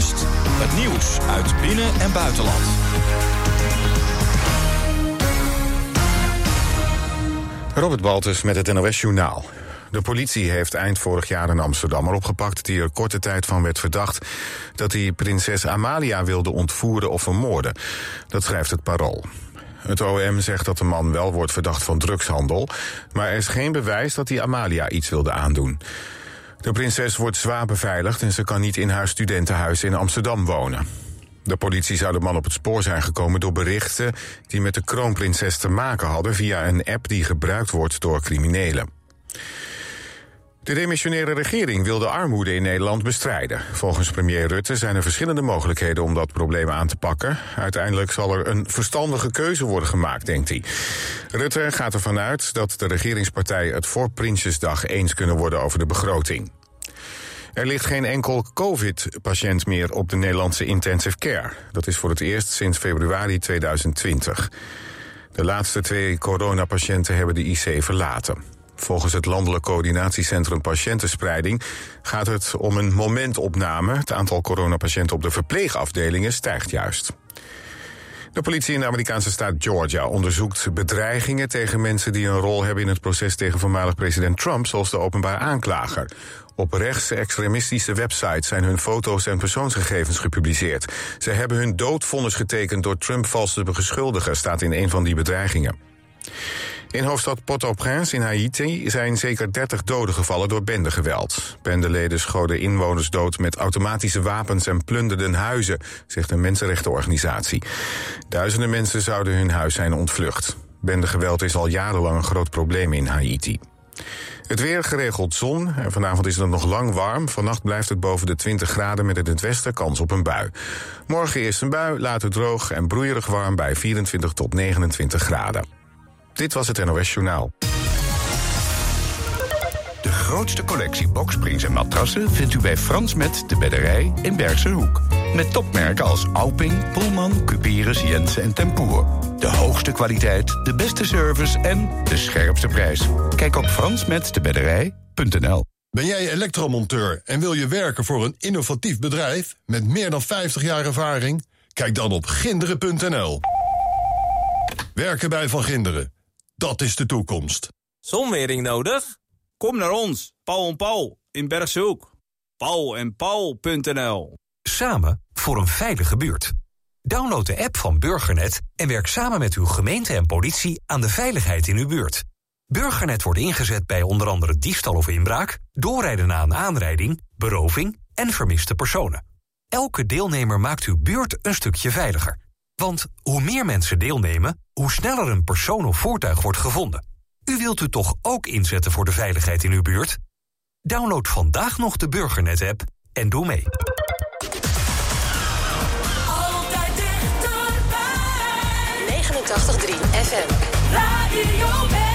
Het nieuws uit binnen- en buitenland. Robert Baltus met het NOS Journaal. De politie heeft eind vorig jaar een Amsterdammer opgepakt... die er korte tijd van werd verdacht dat hij prinses Amalia wilde ontvoeren of vermoorden. Dat schrijft het Parool. Het OM zegt dat de man wel wordt verdacht van drugshandel... maar er is geen bewijs dat hij Amalia iets wilde aandoen. De prinses wordt zwaar beveiligd en ze kan niet in haar studentenhuis in Amsterdam wonen. De politie zou de man op het spoor zijn gekomen door berichten die met de kroonprinses te maken hadden via een app die gebruikt wordt door criminelen. De demissionaire regering wil de armoede in Nederland bestrijden. Volgens premier Rutte zijn er verschillende mogelijkheden om dat probleem aan te pakken. Uiteindelijk zal er een verstandige keuze worden gemaakt, denkt hij. Rutte gaat ervan uit dat de regeringspartijen het voor Prinsjesdag eens kunnen worden over de begroting. Er ligt geen enkel COVID-patiënt meer op de Nederlandse intensive care. Dat is voor het eerst sinds februari 2020. De laatste twee coronapatiënten hebben de IC verlaten. Volgens het Landelijk Coördinatiecentrum Patiëntenspreiding gaat het om een momentopname. Het aantal coronapatiënten op de verpleegafdelingen stijgt juist. De politie in de Amerikaanse staat Georgia onderzoekt bedreigingen tegen mensen die een rol hebben in het proces tegen voormalig president Trump, zoals de openbaar aanklager. Op rechtse extremistische websites zijn hun foto's en persoonsgegevens gepubliceerd. Ze hebben hun doodvonnis getekend door Trump vals te beschuldigen, staat in een van die bedreigingen. In hoofdstad Port-au-Prince in Haiti zijn zeker 30 doden gevallen door bendegeweld. Bendeleden schoten inwoners dood met automatische wapens en plunderden huizen, zegt een mensenrechtenorganisatie. Duizenden mensen zouden hun huis zijn ontvlucht. Bendegeweld is al jarenlang een groot probleem in Haiti. Het weer geregeld zon en vanavond is het nog lang warm. Vannacht blijft het boven de 20 graden met in het westen kans op een bui. Morgen eerst een bui, later droog en broeierig warm bij 24 tot 29 graden. Dit was het NOS Journaal. De grootste collectie boksprings en matrassen vindt u bij Frans Met de Bedderij in Bergse Hoek. Met topmerken als Alping, Pullman, Cuperus, Jensen en Tempoer. De hoogste kwaliteit, de beste service en de scherpste prijs. Kijk op fransmetdebedderij.nl. Ben jij elektromonteur en wil je werken voor een innovatief bedrijf met meer dan 50 jaar ervaring? Kijk dan op ginderen.nl. Werken bij Van Ginderen dat is de toekomst. Zonwering nodig? Kom naar ons, Paul en Paul in Bergshoek. Paul en Paul.nl Samen voor een veilige buurt. Download de app van Burgernet en werk samen met uw gemeente en politie aan de veiligheid in uw buurt. Burgernet wordt ingezet bij onder andere diefstal of inbraak, doorrijden na een aanrijding, beroving en vermiste personen. Elke deelnemer maakt uw buurt een stukje veiliger. Want hoe meer mensen deelnemen, hoe sneller een persoon of voertuig wordt gevonden. U wilt u toch ook inzetten voor de veiligheid in uw buurt? Download vandaag nog de Burgernet-app en doe mee. Altijd dichterbij. 89.3 FM. Radio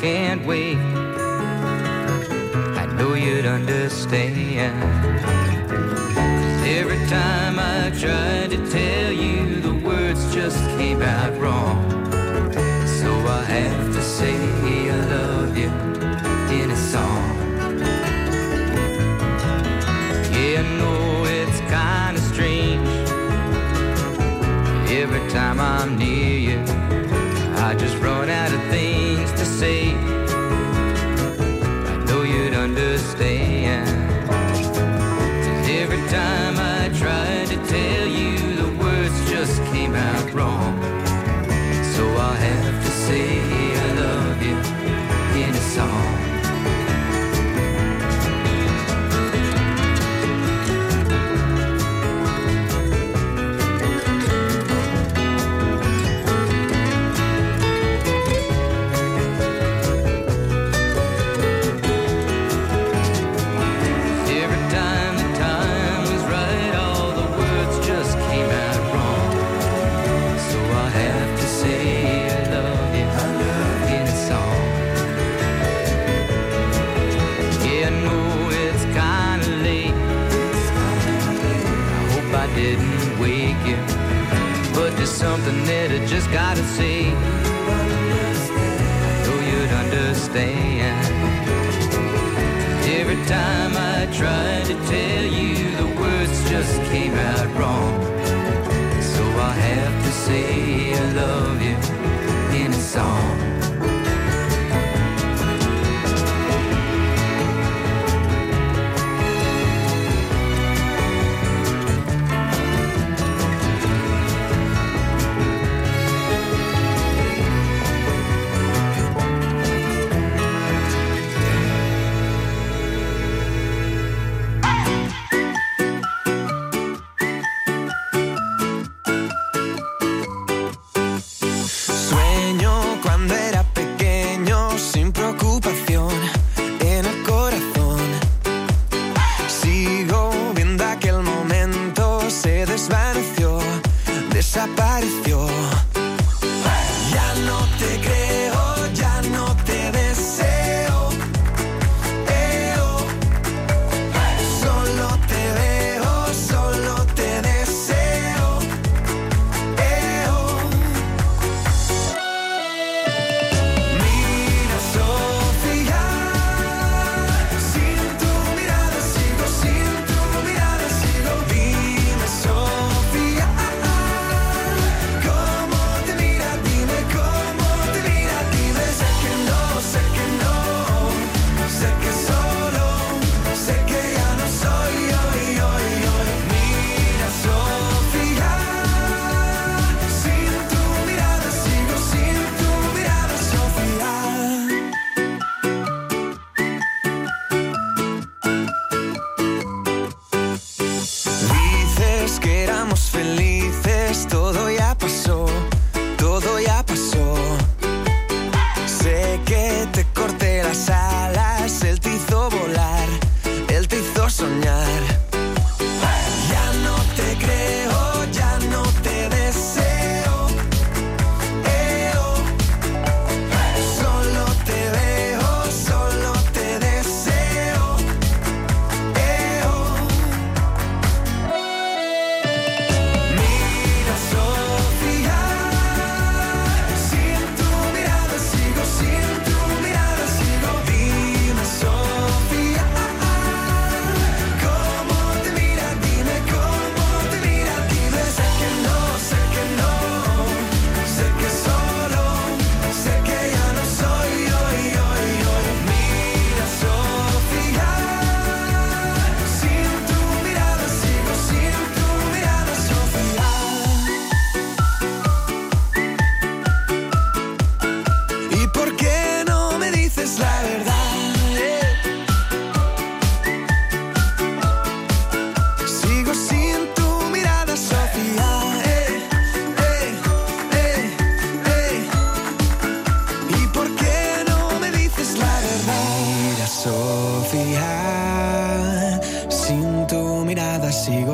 can't wait.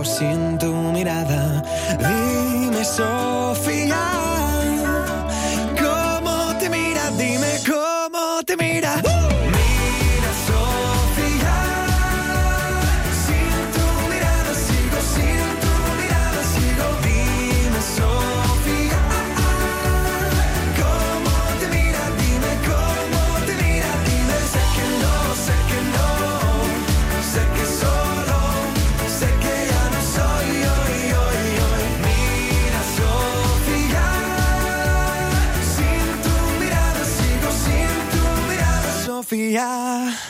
Sin tu mirada. Dime, Sofía. Yeah.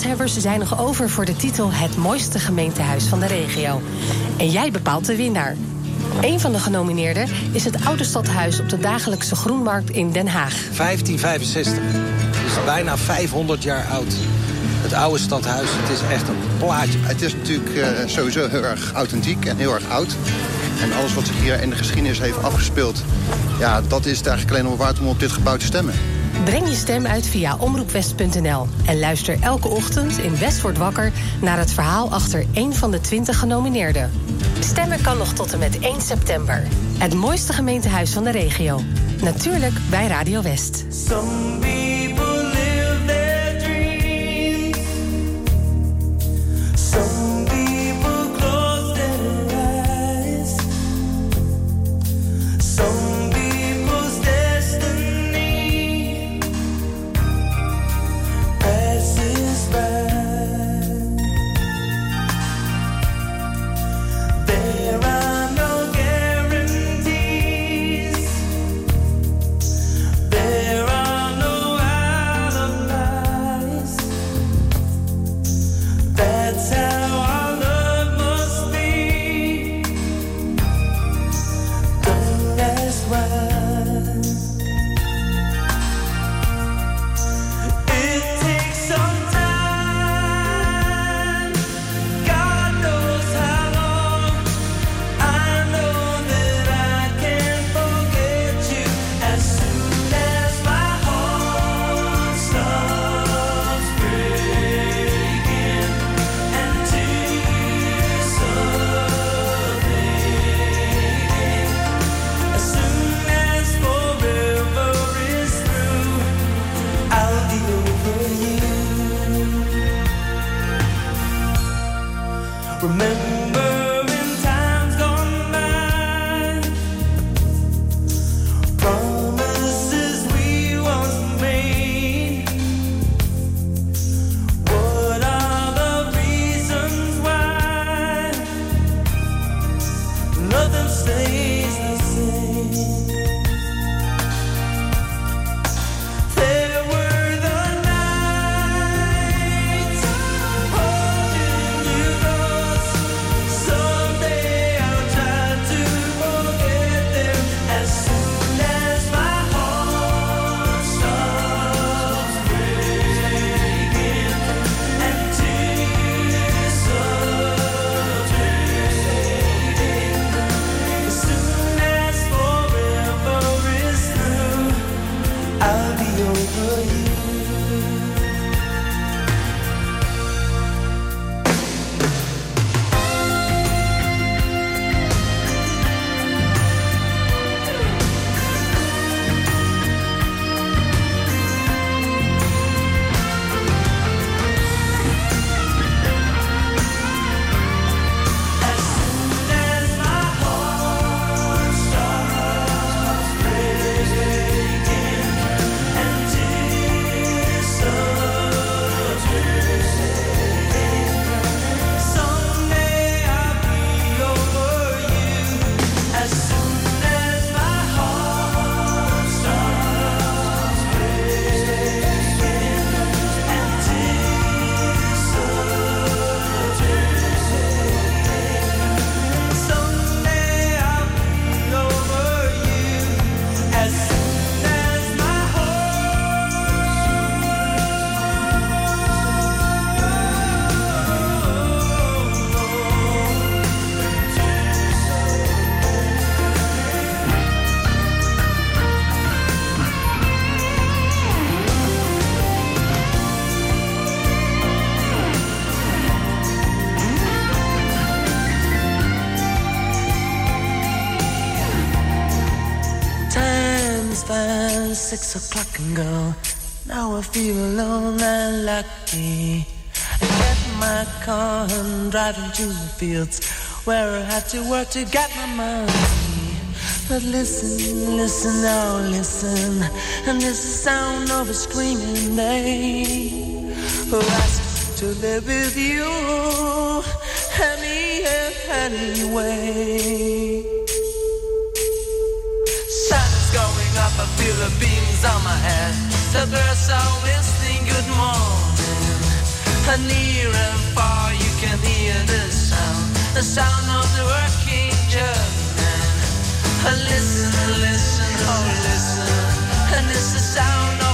Kanshebbers zijn nog over voor de titel Het mooiste gemeentehuis van de regio. En jij bepaalt de winnaar. Een van de genomineerden is het oude stadhuis op de dagelijkse groenmarkt in Den Haag. 1565. Het is bijna 500 jaar oud. Het oude stadhuis, het is echt een plaatje. Het is natuurlijk eh, sowieso heel erg authentiek en heel erg oud. En alles wat zich hier in de geschiedenis heeft afgespeeld... ja, dat is het eigenlijk alleen nog waard om op dit gebouw te stemmen. Breng je stem uit via omroepwest.nl en luister elke ochtend in West wordt wakker naar het verhaal achter één van de 20 genomineerden. Stemmen kan nog tot en met 1 september. Het mooiste gemeentehuis van de regio. Natuurlijk bij Radio West. to the fields where I had to work to get my money. But listen, listen, oh listen, and this the sound of a screaming name who asked to live with you any anyway. Sun's going up, I feel the beams on my head. The birds are whistling good morning, and near and can hear the sound, the sound of the working German. Listen, listen, oh listen, and it's the sound of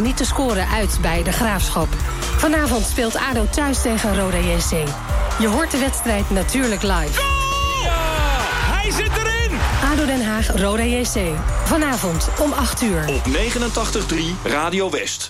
niet te scoren uit bij de Graafschap. Vanavond speelt ADO thuis tegen Roda JC. Je hoort de wedstrijd natuurlijk live. Hij zit erin! ADO Den Haag, Roda JC. Vanavond om 8 uur. Op 89.3 Radio West.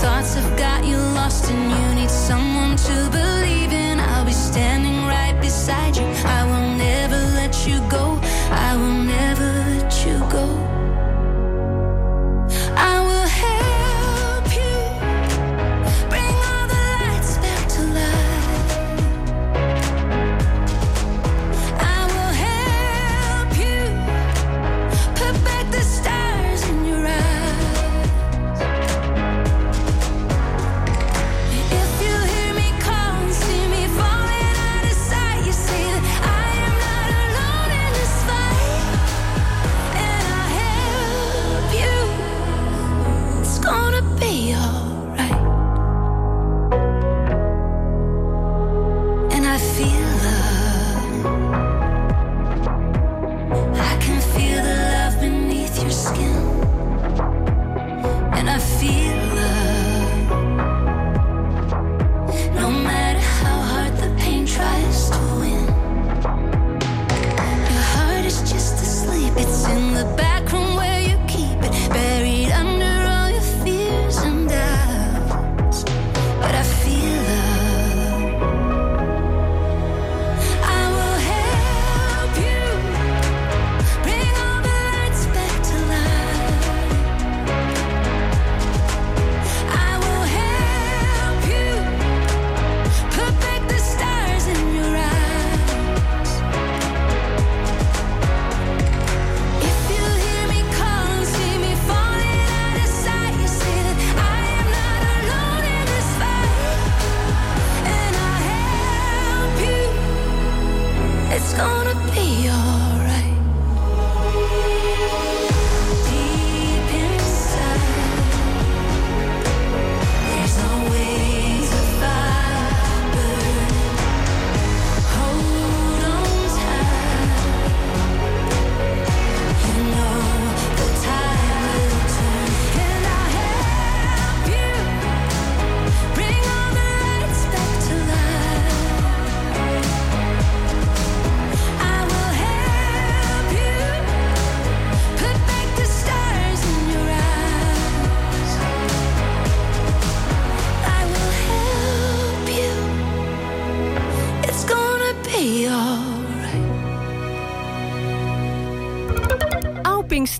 thoughts of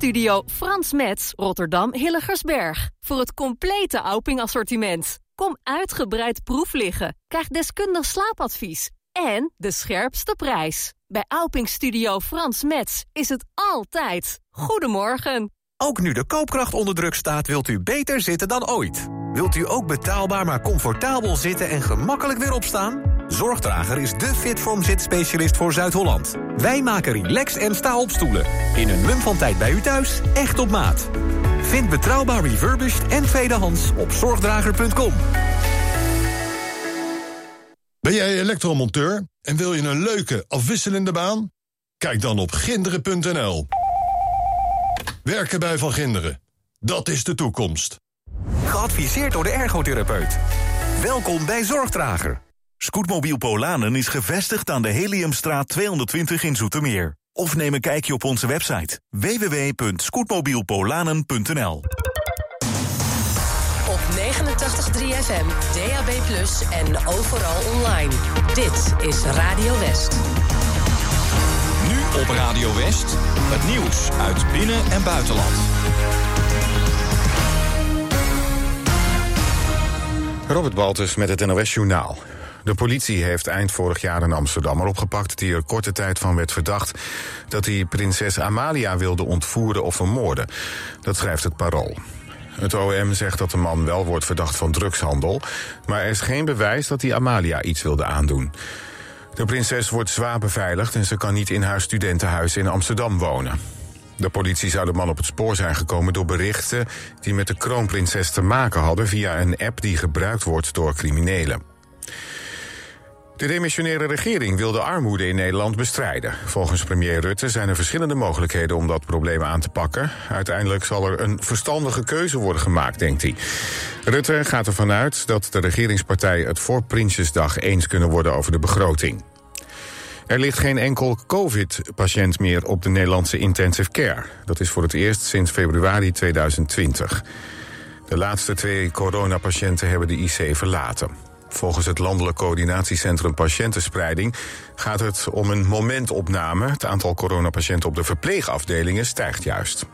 Studio Frans Metz, Rotterdam Hilligersberg. Voor het complete Auping assortiment. Kom uitgebreid proef liggen. Krijg deskundig slaapadvies. En de scherpste prijs. Bij Auping Studio Frans Metz is het altijd. Goedemorgen. Ook nu de koopkracht onder druk staat, wilt u beter zitten dan ooit. Wilt u ook betaalbaar maar comfortabel zitten en gemakkelijk weer opstaan? Zorgdrager is de Fitform zitspecialist voor Zuid-Holland. Wij maken relax en sta-opstoelen. In een mum van tijd bij u thuis, echt op maat. Vind betrouwbaar refurbished en tweedehands op zorgdrager.com. Ben jij elektromonteur en wil je een leuke, afwisselende baan? Kijk dan op ginderen.nl. Werken bij Van Ginderen. Dat is de toekomst. Geadviseerd door de ergotherapeut. Welkom bij Zorgdrager. Scootmobiel Polanen is gevestigd aan de Heliumstraat 220 in Zoetermeer. Of neem een kijkje op onze website www.scootmobielpolanen.nl Op 89.3 FM, DAB+, en overal online. Dit is Radio West. Nu op Radio West, het nieuws uit binnen- en buitenland. Robert Baltus met het NOS Journaal. De politie heeft eind vorig jaar een Amsterdammer opgepakt... die er korte tijd van werd verdacht dat hij prinses Amalia wilde ontvoeren of vermoorden. Dat schrijft het Parool. Het OM zegt dat de man wel wordt verdacht van drugshandel... maar er is geen bewijs dat hij Amalia iets wilde aandoen. De prinses wordt zwaar beveiligd en ze kan niet in haar studentenhuis in Amsterdam wonen. De politie zou de man op het spoor zijn gekomen door berichten die met de kroonprinses te maken hadden via een app die gebruikt wordt door criminelen. De demissionaire regering wil de armoede in Nederland bestrijden. Volgens premier Rutte zijn er verschillende mogelijkheden om dat probleem aan te pakken. Uiteindelijk zal er een verstandige keuze worden gemaakt, denkt hij. Rutte gaat ervan uit dat de regeringspartijen het voor Prinsjesdag eens kunnen worden over de begroting. Er ligt geen enkel COVID-patiënt meer op de Nederlandse intensive care. Dat is voor het eerst sinds februari 2020. De laatste twee coronapatiënten hebben de IC verlaten. Volgens het Landelijk Coördinatiecentrum Patiëntenspreiding gaat het om een momentopname. Het aantal coronapatiënten op de verpleegafdelingen stijgt juist.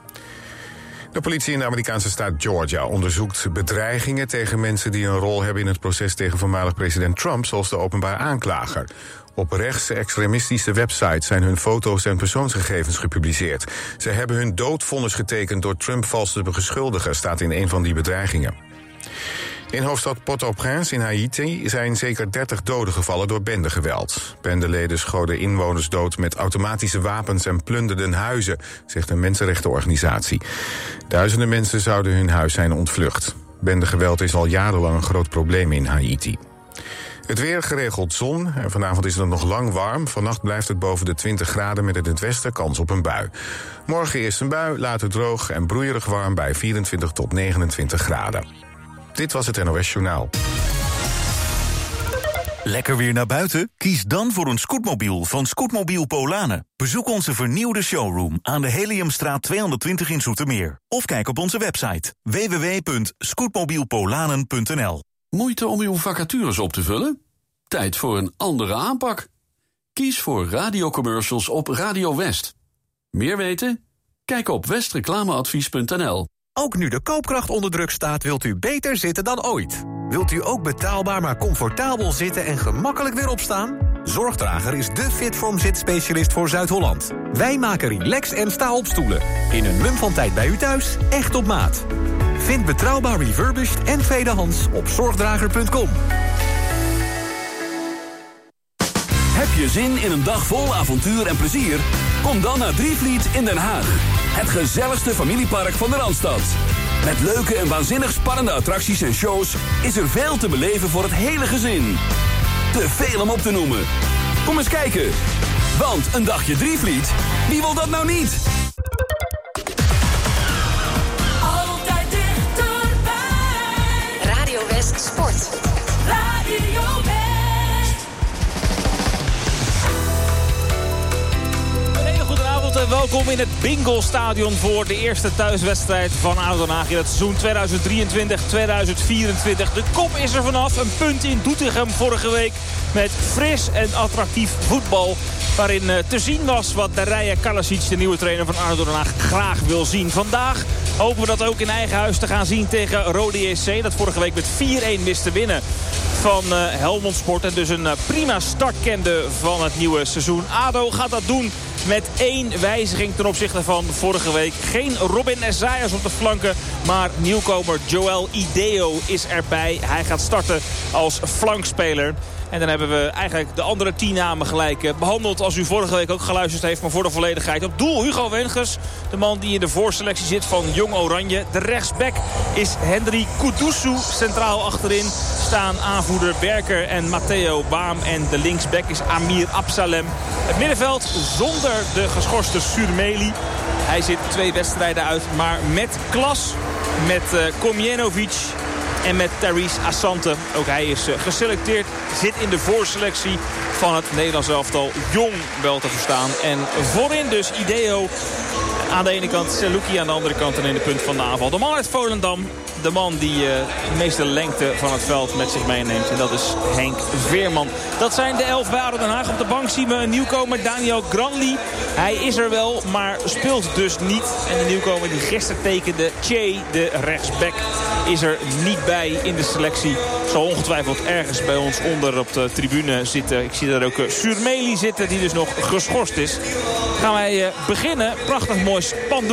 De politie in de Amerikaanse staat Georgia onderzoekt bedreigingen tegen mensen die een rol hebben in het proces tegen voormalig president Trump, zoals de openbaar aanklager. Op rechtse extremistische websites zijn hun foto's en persoonsgegevens gepubliceerd. Ze hebben hun doodvonnis getekend door Trump vals te beschuldigen, staat in een van die bedreigingen. In hoofdstad Port-au-Prince in Haiti zijn zeker 30 doden gevallen door bendegeweld. Bendeleden schoten inwoners dood met automatische wapens en plunderden huizen, zegt een mensenrechtenorganisatie. Duizenden mensen zouden hun huis zijn ontvlucht. Bendegeweld is al jarenlang een groot probleem in Haiti. Het weer geregeld zon en vanavond is het nog lang warm. Vannacht blijft het boven de 20 graden met in het westen kans op een bui. Morgen eerst een bui, later droog en broeierig warm bij 24 tot 29 graden. Dit was het NOS Journaal. Lekker weer naar buiten? Kies dan voor een scootmobiel van Scootmobiel Polanen. Bezoek onze vernieuwde showroom aan de Heliumstraat 220 in Zoetermeer. Of kijk op onze website www.scootmobielpolanen.nl Moeite om uw vacatures op te vullen? Tijd voor een andere aanpak. Kies voor radiocommercials op Radio West. Meer weten? Kijk op westreclameadvies.nl. Ook nu de koopkracht onder druk staat, wilt u beter zitten dan ooit. Wilt u ook betaalbaar maar comfortabel zitten en gemakkelijk weer opstaan? Zorgdrager is de Fitform zitspecialist voor Zuid-Holland. Wij maken relax en sta-opstoelen. In een mum van tijd bij u thuis, echt op maat. Vind betrouwbaar refurbished en tweedehands op zorgdrager.com. Heb je zin in een dag vol avontuur en plezier? Kom dan naar Drievliet in Den Haag. Het gezelligste familiepark van de Randstad. Met leuke en waanzinnig spannende attracties en shows... is er veel te beleven voor het hele gezin. Te veel om op te noemen. Kom eens kijken. Want een dagje Drievliet, wie wil dat nou niet? Altijd dichterbij. Radio West Sport. Radio welkom in het Bingo Stadion voor de eerste thuiswedstrijd van ADO in het seizoen 2023-2024. De kop is er vanaf. Een punt in Doetinchem vorige week met fris en attractief voetbal. Waarin eh, te zien was wat Darija Kalasic, de nieuwe trainer van ADO graag wil zien. Vandaag hopen we dat ook in eigen huis te gaan zien tegen Rode JC. Dat vorige week met 4-1 wist te winnen van eh, Helmond Sport. En dus een eh, prima start kende van het nieuwe seizoen. ADO gaat dat doen met één wijziging ten opzichte van vorige week. Geen Robin Esaias op de flanken, maar nieuwkomer Joel Ideo is erbij. Hij gaat starten als flankspeler. En dan hebben we eigenlijk de andere tien namen gelijk eh, behandeld. Als u vorige week ook geluisterd heeft, maar voor de volledigheid. Op doel Hugo Wenges, de man die in de voorselectie zit van Jong Oranje. De rechtsback is Henry Kudusu. Centraal achterin staan aanvoerder Berker en Matteo Baam. En de linksback is Amir Absalem. Het middenveld zonder de geschorste Surmeli. Hij zit twee wedstrijden uit, maar met klas. Met uh, Komjenovic en met Therese Assante. Ook hij is uh, geselecteerd, zit in de voorselectie van het Nederlands elftal. Jong wel te verstaan. En voorin dus Ideo. Aan de ene kant Seluki, aan de andere kant en in de punt van de aanval. De man uit Volendam. De man die uh, de meeste lengte van het veld met zich meeneemt. En dat is Henk Veerman. Dat zijn de elf bij Den Haag. Op de bank zien we een nieuwkomer, Daniel Granli. Hij is er wel, maar speelt dus niet. En de nieuwkomer die gisteren tekende, Che, de rechtsback, is er niet bij in de selectie. Zal ongetwijfeld ergens bij ons onder op de tribune zitten. Ik zie daar ook uh, Surmeli zitten, die dus nog geschorst is. Gaan wij uh, beginnen. Prachtig mooi spandoek.